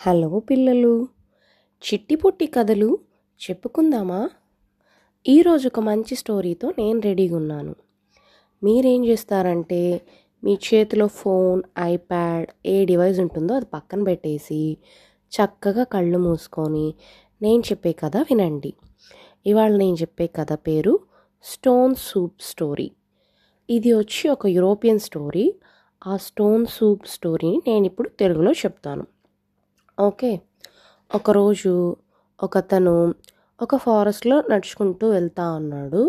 Hello పిల్లలు. చిట్టి పొట్టి కథలు చెప్పుకుందామా? ఈరోజు ఒక మంచి స్టోరీతో నేను రెడీగా ఉన్నాను. మీరేం చేస్తారంటే మీ చేతిలో ఫోన్ ఐప్యాడ్ ఏ డివైస్ ఉంటుందో అది పక్కన పెట్టేసి చక్కగా కళ్ళు మూసుకొని నేను చెప్పే కథ వినండి. ఇవాళ నేను చెప్పే కథ పేరు స్టోన్ సూప్ స్టోరీ. ఇది వచ్చి ఒక యూరోపియన్ స్టోరీ. ఆ స్టోన్ సూప్ స్టోరీని నేను ఇప్పుడు తెలుగులో చెప్తాను. ఓకే. ఒకరోజు ఒకతను ఒక ఫారెస్ట్లో నడుచుకుంటూ వెళ్తా ఉన్నాడు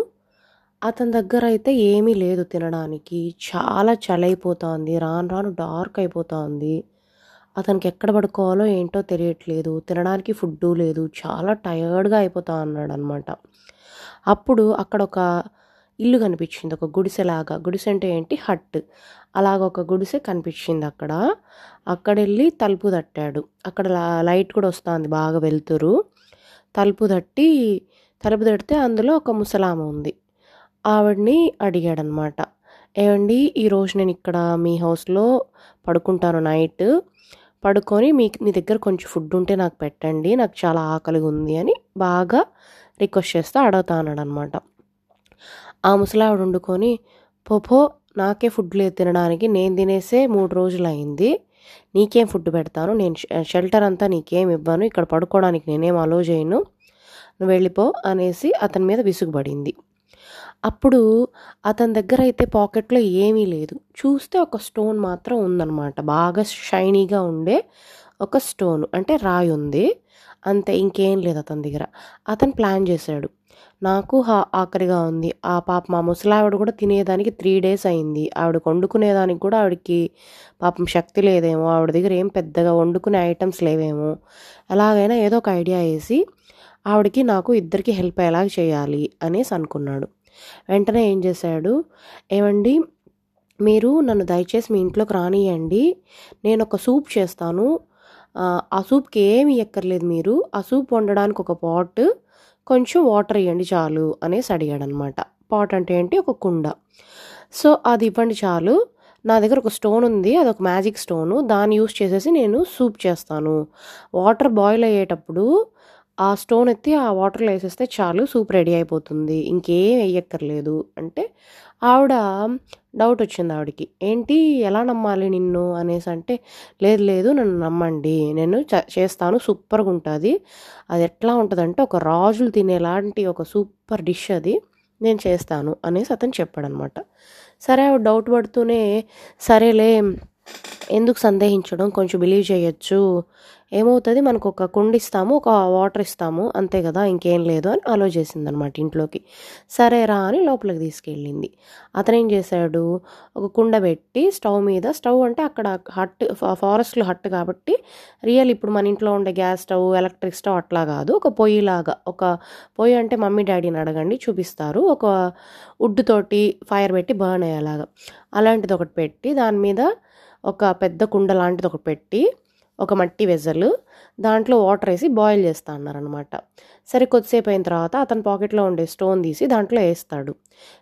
అతని దగ్గర అయితే ఏమీ లేదు తినడానికి. చాలా చలైపోతోంది. రాను రాను డార్క్ అయిపోతోంది. అతనికి ఎక్కడ పడుకోవాలో ఏంటో తెలియట్లేదు. తినడానికి ఫుడ్డు లేదు. చాలా టయర్డ్గా అయిపోతా ఉన్నాడు అనమాట అప్పుడు అక్కడ ఒక ఇల్లు కనిపించింది. ఒక గుడిసెలాగా గుడిసె అంటే ఏంటి? హట్. అలాగ ఒక గుడిసె కనిపించింది అక్కడ. అక్కడ వెళ్ళి తలుపు తట్టాడు. అక్కడ లైట్ కూడా వస్తుంది బాగా వెళ్తురు తలుపు తట్టి తలుపు తడితే అందులో ఒక ముసలామ ఉంది. ఆవిడ్ని అడిగాడనమాట. ఏమండి ఈరోజు నేను ఇక్కడ మీ హౌస్లో పడుకుంటాను నైట్. పడుకొని మీ మీ దగ్గర కొంచెం ఫుడ్ ఉంటే నాకు పెట్టండి. నాకు చాలా ఆకలిగా ఉంది అని బాగా రిక్వెస్ట్ చేస్తూ అడుగుతాన్నాడు అనమాట ఆ ముసలావిడ వండుకొని పోపో నాకే ఫుడ్ లేదు తినడానికి నేను తినేసే మూడు రోజులు అయింది నీకేం ఫుడ్ పెడతాను నేను షెల్టర్ అంతా నీకేం ఇవ్వను ఇక్కడ పడుకోవడానికి నేనేం అలో చేయను నువ్వు వెళ్ళిపో అనేసి అతని మీద విసుగుపడింది అప్పుడు అతని దగ్గర అయితే పాకెట్లో ఏమీ లేదు. చూస్తే ఒక స్టోన్ మాత్రం ఉందన్నమాట. బాగా షైనీగా ఉండే ఒక స్టోన్ అంటే రాయి ఉంది. అంతే ఇంకేం లేదు అతని దగ్గర. అతను ప్లాన్ చేశాడు. నాకు హా- ఆఖరిగా ఉంది. ఆ పాప మా ముసలావిడ కూడా తినేదానికి త్రీ డేస్ అయింది. ఆవిడ వండుకునేదానికి కూడా ఆవిడకి పాపం శక్తి లేదేమో. ఆవిడ దగ్గర ఏం పెద్దగా వండుకునే ఐటమ్స్ లేవేమో. ఎలాగైనా ఏదో ఒక ఐడియా వేసి ఆవిడకి నాకు ఇద్దరికి హెల్ప్ అయ్యేలాగా చేయాలి అనేసి అనుకున్నాడు. వెంటనే ఏం చేశాడు? ఏమండి మీరు నన్ను దయచేసి మీ ఇంట్లోకి రానియండి నేను ఒక సూప్ చేస్తాను. ఆ, సూప్కి ఏమి ఎక్కర్లేదు మీరు. ఆ సూప్ వండడానికి ఒక పాట్ కొంచెం వాటర్ ఇవ్వండి చాలు అనేసి అడిగాడు అనమాట పాట్ అంటే ఏంటి? ఒక కుండ. సో అది ఇవ్వండి చాలు. నా దగ్గర ఒక స్టోన్ ఉంది. అది ఒక మ్యాజిక్ స్టోను. దాన్ని యూస్ చేసేసి నేను సూప్ చేస్తాను. వాటర్ బాయిల్ అయ్యేటప్పుడు ఆ స్టోన్ ఎత్తి ఆ వాటర్లో వేసేస్తే చాలు సూప్ రెడీ అయిపోతుంది. ఇంకేం వేయక్కర్లేదు అంటే ఆవిడ డౌట్ వచ్చింది ఆవిడకి. ఏంటి ఎలా నమ్మాలి నిన్ను? అనేసి అంటే లేదు లేదు నన్ను నమ్మండి. నేను చేస్తాను సూపర్గా ఉంటుంది అది ఎట్లా ఉంటుందంటే ఒక రాజులు తినేలాంటి ఒక సూపర్ డిష్ అది. నేను చేస్తాను. అనేసి అతను చెప్పాడనమాట. సరే ఆవిడ డౌట్ పడుతూనే సరేలే ఎందుకు సందేహించడం కొంచెం బిలీవ్ చేయొచ్చు. ఏమవుతుంది? మనకు ఒక కుండ ఇస్తాము ఒక వాటర్ ఇస్తాము అంతే కదా ఇంకేం లేదు అని ఆలోచించింది అనమాట ఇంట్లోకి. సరే రా అని లోపలికి తీసుకెళ్ళింది. అతను ఏం చేశాడు? ఒక కుండ పెట్టి స్టవ్ మీద స్టవ్ అంటే అక్కడ హట్ ఫారెస్ట్లో హట్ కాబట్టి రియల్ ఇప్పుడు మన ఇంట్లో ఉండే గ్యాస్ స్టవ్ ఎలక్ట్రిక్ స్టవ్ అట్లా కాదు. ఒక పొయ్యిలాగా ఒక పొయ్యి అంటే మమ్మీ డాడీని అడగండి చూపిస్తారు. ఒక వుడ్ తోటి ఫైర్ పెట్టి బర్న్ అయ్యేలాగా. అలాంటిది ఒకటి పెట్టి దాని మీద ఒక పెద్ద కుండ లాంటిది ఒకటి పెట్టి ఒక మట్టి వెజలు దాంట్లో వాటర్ వేసి బాయిల్ చేస్తా అన్నారనమాట సరే కొద్దిసేపు అయిన తర్వాత అతని పాకెట్లో ఉండే స్టోన్ తీసి దాంట్లో వేస్తాడు.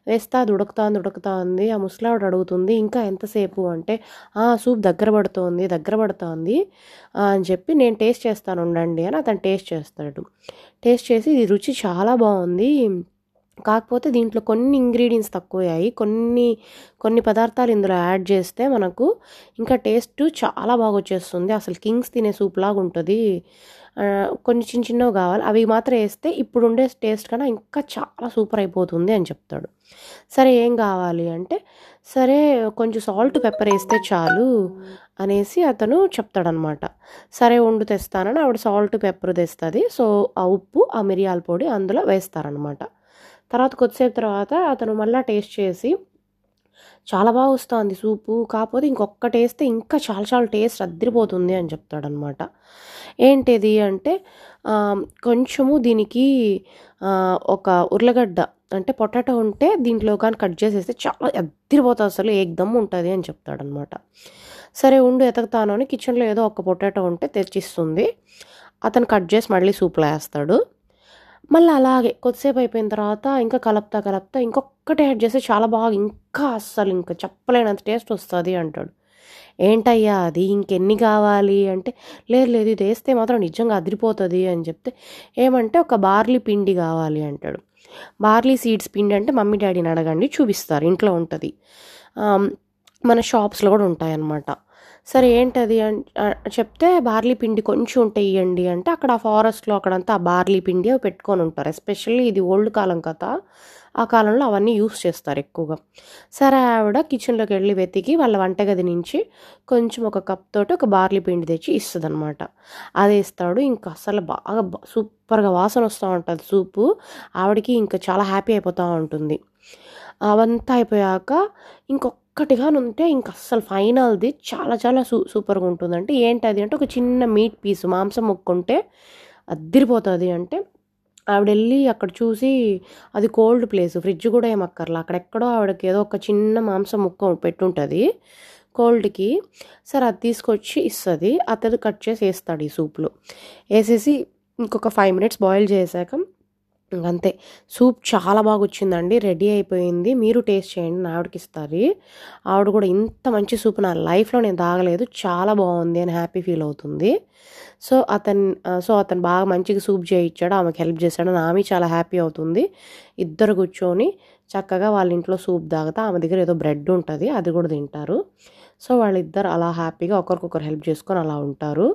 వేస్తా అది ఉడుకుతాంది ఉడుకుతాంది ఆ ముసలావిడ అడుగుతుంది ఇంకా ఎంతసేపు? అంటే ఆ సూప్ దగ్గర పడుతోంది దగ్గర పడుతోంది అని చెప్పి నేను టేస్ట్ చేస్తాను ఉండండి అని అతను టేస్ట్ చేస్తాడు. టేస్ట్ చేసి ఇది రుచి చాలా బాగుంది కాకపోతే దీంట్లో కొన్ని ఇంగ్రీడియంట్స్ తక్కువయ్యాయి. కొన్ని కొన్ని పదార్థాలు ఇందులో యాడ్ చేస్తే మనకు ఇంకా టేస్ట్ చాలా బాగా వచ్చేస్తుంది అసలు కింగ్స్ తినే సూప్ లాగా ఉంటుంది కొన్ని చిన్న చిన్నవి కావాలి. అవి మాత్రం వేస్తే ఇప్పుడు ఉండే టేస్ట్ కన్నా ఇంకా చాలా సూపర్ అయిపోతుంది అని చెప్తాడు. సరే ఏం కావాలి అంటే సరే కొంచెం సాల్ట్ పెప్పర్ వేస్తే చాలు అనేసి అతను చెప్తాడనమాట. సరే వండు తెస్తానని ఆవిడ సాల్ట్ పెప్పర్ తెస్తుంది. సో ఆ ఉప్పు ఆ మిరియాల పొడి అందులో వేస్తారనమాట. తర్వాత కొద్దిసేపు తర్వాత అతను మళ్ళీ టేస్ట్ చేసి చాలా బాగా వస్తుంది సూపు కాకపోతే ఇంకొకటి వేస్తే ఇంకా చాలా చాలా టేస్ట్ అద్దరిపోతుంది అని చెప్తాడనమాట. ఏంటిది అంటే కొంచెము దీనికి ఒక ఉర్లగడ్డ అంటే పొటాటో ఉంటే దీంట్లో కానీ కట్ చేసేస్తే చాలా అద్దరిపోతుంది అసలు ఏకదమ్ ఉంటుంది అని చెప్తాడనమాట. సరే ఉండు ఎతకుతాను అని కిచెన్లో ఏదో ఒక పొటాటో ఉంటే తెచ్చిస్తుంది. అతను కట్ చేసి మళ్ళీ సూప్లో వేస్తాడు. మళ్ళీ అలాగే కొద్దిసేపు అయిపోయిన తర్వాత ఇంకా కలుపుతా కలుపుతా ఇంకొకటి యాడ్ చేస్తే చాలా బాగా ఇంకా అస్సలు ఇంకా చెప్పలేనంత టేస్ట్ వస్తుంది అంటాడు. ఏంటయ్యా అది? ఇంకెన్ని కావాలి అంటే లేదు లేదు ఇది వేస్తే మాత్రం నిజంగా అదిరిపోతుంది అని చెప్తే ఏమంటే ఒక బార్లీ పిండి కావాలి అంటాడు. బార్లీ సీడ్స్ పిండి అంటే మమ్మీ డాడీని అడగండి చూపిస్తారు. ఇంట్లో ఉంటుంది. మన షాప్స్లో కూడా ఉంటాయన్నమాట. సరే ఏంటది? అని చెప్తే బార్లీ పిండి కొంచెం ఉంటే ఇవ్వండి అంటే అక్కడ ఆ ఫారెస్ట్లో అక్కడంతా ఆ బార్లీ పిండి అవి పెట్టుకొని ఉంటారు. ఎస్పెషల్లీ ఇది ఓల్డ్ కాలం కదా ఆ కాలంలో అవన్నీ యూస్ చేస్తారు ఎక్కువగా. సరే ఆవిడ కిచెన్లోకి వెళ్ళి వెతికి వాళ్ళ వంటగది నుంచి కొంచెం ఒక కప్ తోటి ఒక బార్లీ పిండి తెచ్చి ఇస్తుంది అనమాట అది ఇస్తాడు ఇంకా అసలు బాగా సూపర్గా వాసన వస్తూ ఉంటుంది సూపు. ఆవిడకి ఇంకా చాలా హ్యాపీ అయిపోతూ ఉంటుంది. అవంతా అయిపోయాక ఇంకొక్కటిగా ఉంటే ఇంక అస్సలు ఫైనల్ది చాలా చాలా సూ సూపర్గా ఉంటుంది అంటే ఏంటది అంటే ఒక చిన్న మీట్ పీస్ మాంసం ముక్కుంటే అద్దరిపోతుంది అంటే ఆవిడ వెళ్ళి అక్కడ చూసి అది కోల్డ్ ప్లేస్ ఫ్రిడ్జ్ కూడా ఏం అక్కడెక్కడో ఆవిడకి ఏదో ఒక చిన్న మాంసం ముక్క పెట్టుంటుంది కోల్డ్కి. సరే అది తీసుకొచ్చి ఇస్తుంది. అతడు కట్ చేసి వేస్తాడు ఈ సూప్లో. వేసేసి ఇంకొక ఫైవ్ మినిట్స్ బాయిల్ చేశాక అంతే. సూప్ చాలా బాగా వచ్చిందండి రెడీ అయిపోయింది. మీరు టేస్ట్ చేయండి నా ఆవిడకి ఇస్తారు. ఆవిడ కూడా ఇంత మంచి సూప్ నా లైఫ్లో నేను తాగలేదు చాలా బాగుంది అని హ్యాపీ ఫీల్ అవుతుంది. సో అతను సో అతను బాగా మంచిగా సూప్ చేయించాడు ఆమెకి హెల్ప్ చేశాడు అని ఆమె చాలా హ్యాపీ అవుతుంది. ఇద్దరు కూర్చొని చక్కగా వాళ్ళ ఇంట్లో సూప్ తాగుతా ఆమె దగ్గర ఏదో బ్రెడ్ ఉంటుంది అది కూడా తింటారు. సో వాళ్ళిద్దరు అలా హ్యాపీగా ఒకరికొకరు హెల్ప్ చేసుకొని అలా ఉంటారు.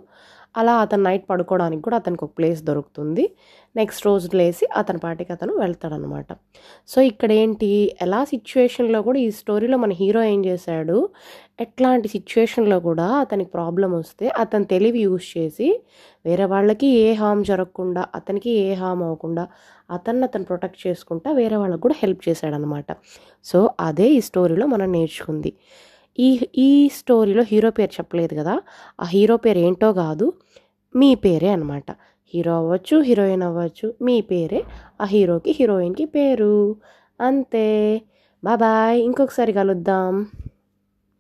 అలా అతను నైట్ పడుకోవడానికి కూడా అతనికి ఒక ప్లేస్ దొరుకుతుంది. నెక్స్ట్ రోజు లేసి అతని పాటికి అతను వెళ్తాడనమాట. సో ఇక్కడ ఏంటి ఎలా సిచ్యువేషన్లో కూడా ఈ స్టోరీలో మన హీరో ఏం చేశాడు? ఎట్లాంటి సిచ్యువేషన్లో కూడా అతనికి ప్రాబ్లం వస్తే అతను తెలివి యూజ్ చేసి వేరే వాళ్ళకి ఏ హామ్ జరగకుండా అతనికి ఏ హామ్ అవ్వకుండా అతన్ని అతను ప్రొటెక్ట్ చేసుకుంటా వేరే వాళ్ళకి కూడా హెల్ప్ చేశాడనమాట. సో అదే ఈ స్టోరీలో మనం నేర్చుకుంది. ఈ ఈ స్టోరీలో హీరో పేరు చెప్పలేదు కదా. ఆ హీరో పేరు ఏంటో కాదు. మీ పేరే అనమాట హీరో అవ్వచ్చు హీరోయిన్ అవ్వచ్చు మీ పేరే. ఆ హీరోకి హీరోయిన్కి పేరు. అంతే. బాబాయ్ ఇంకొకసారి కలుద్దాం.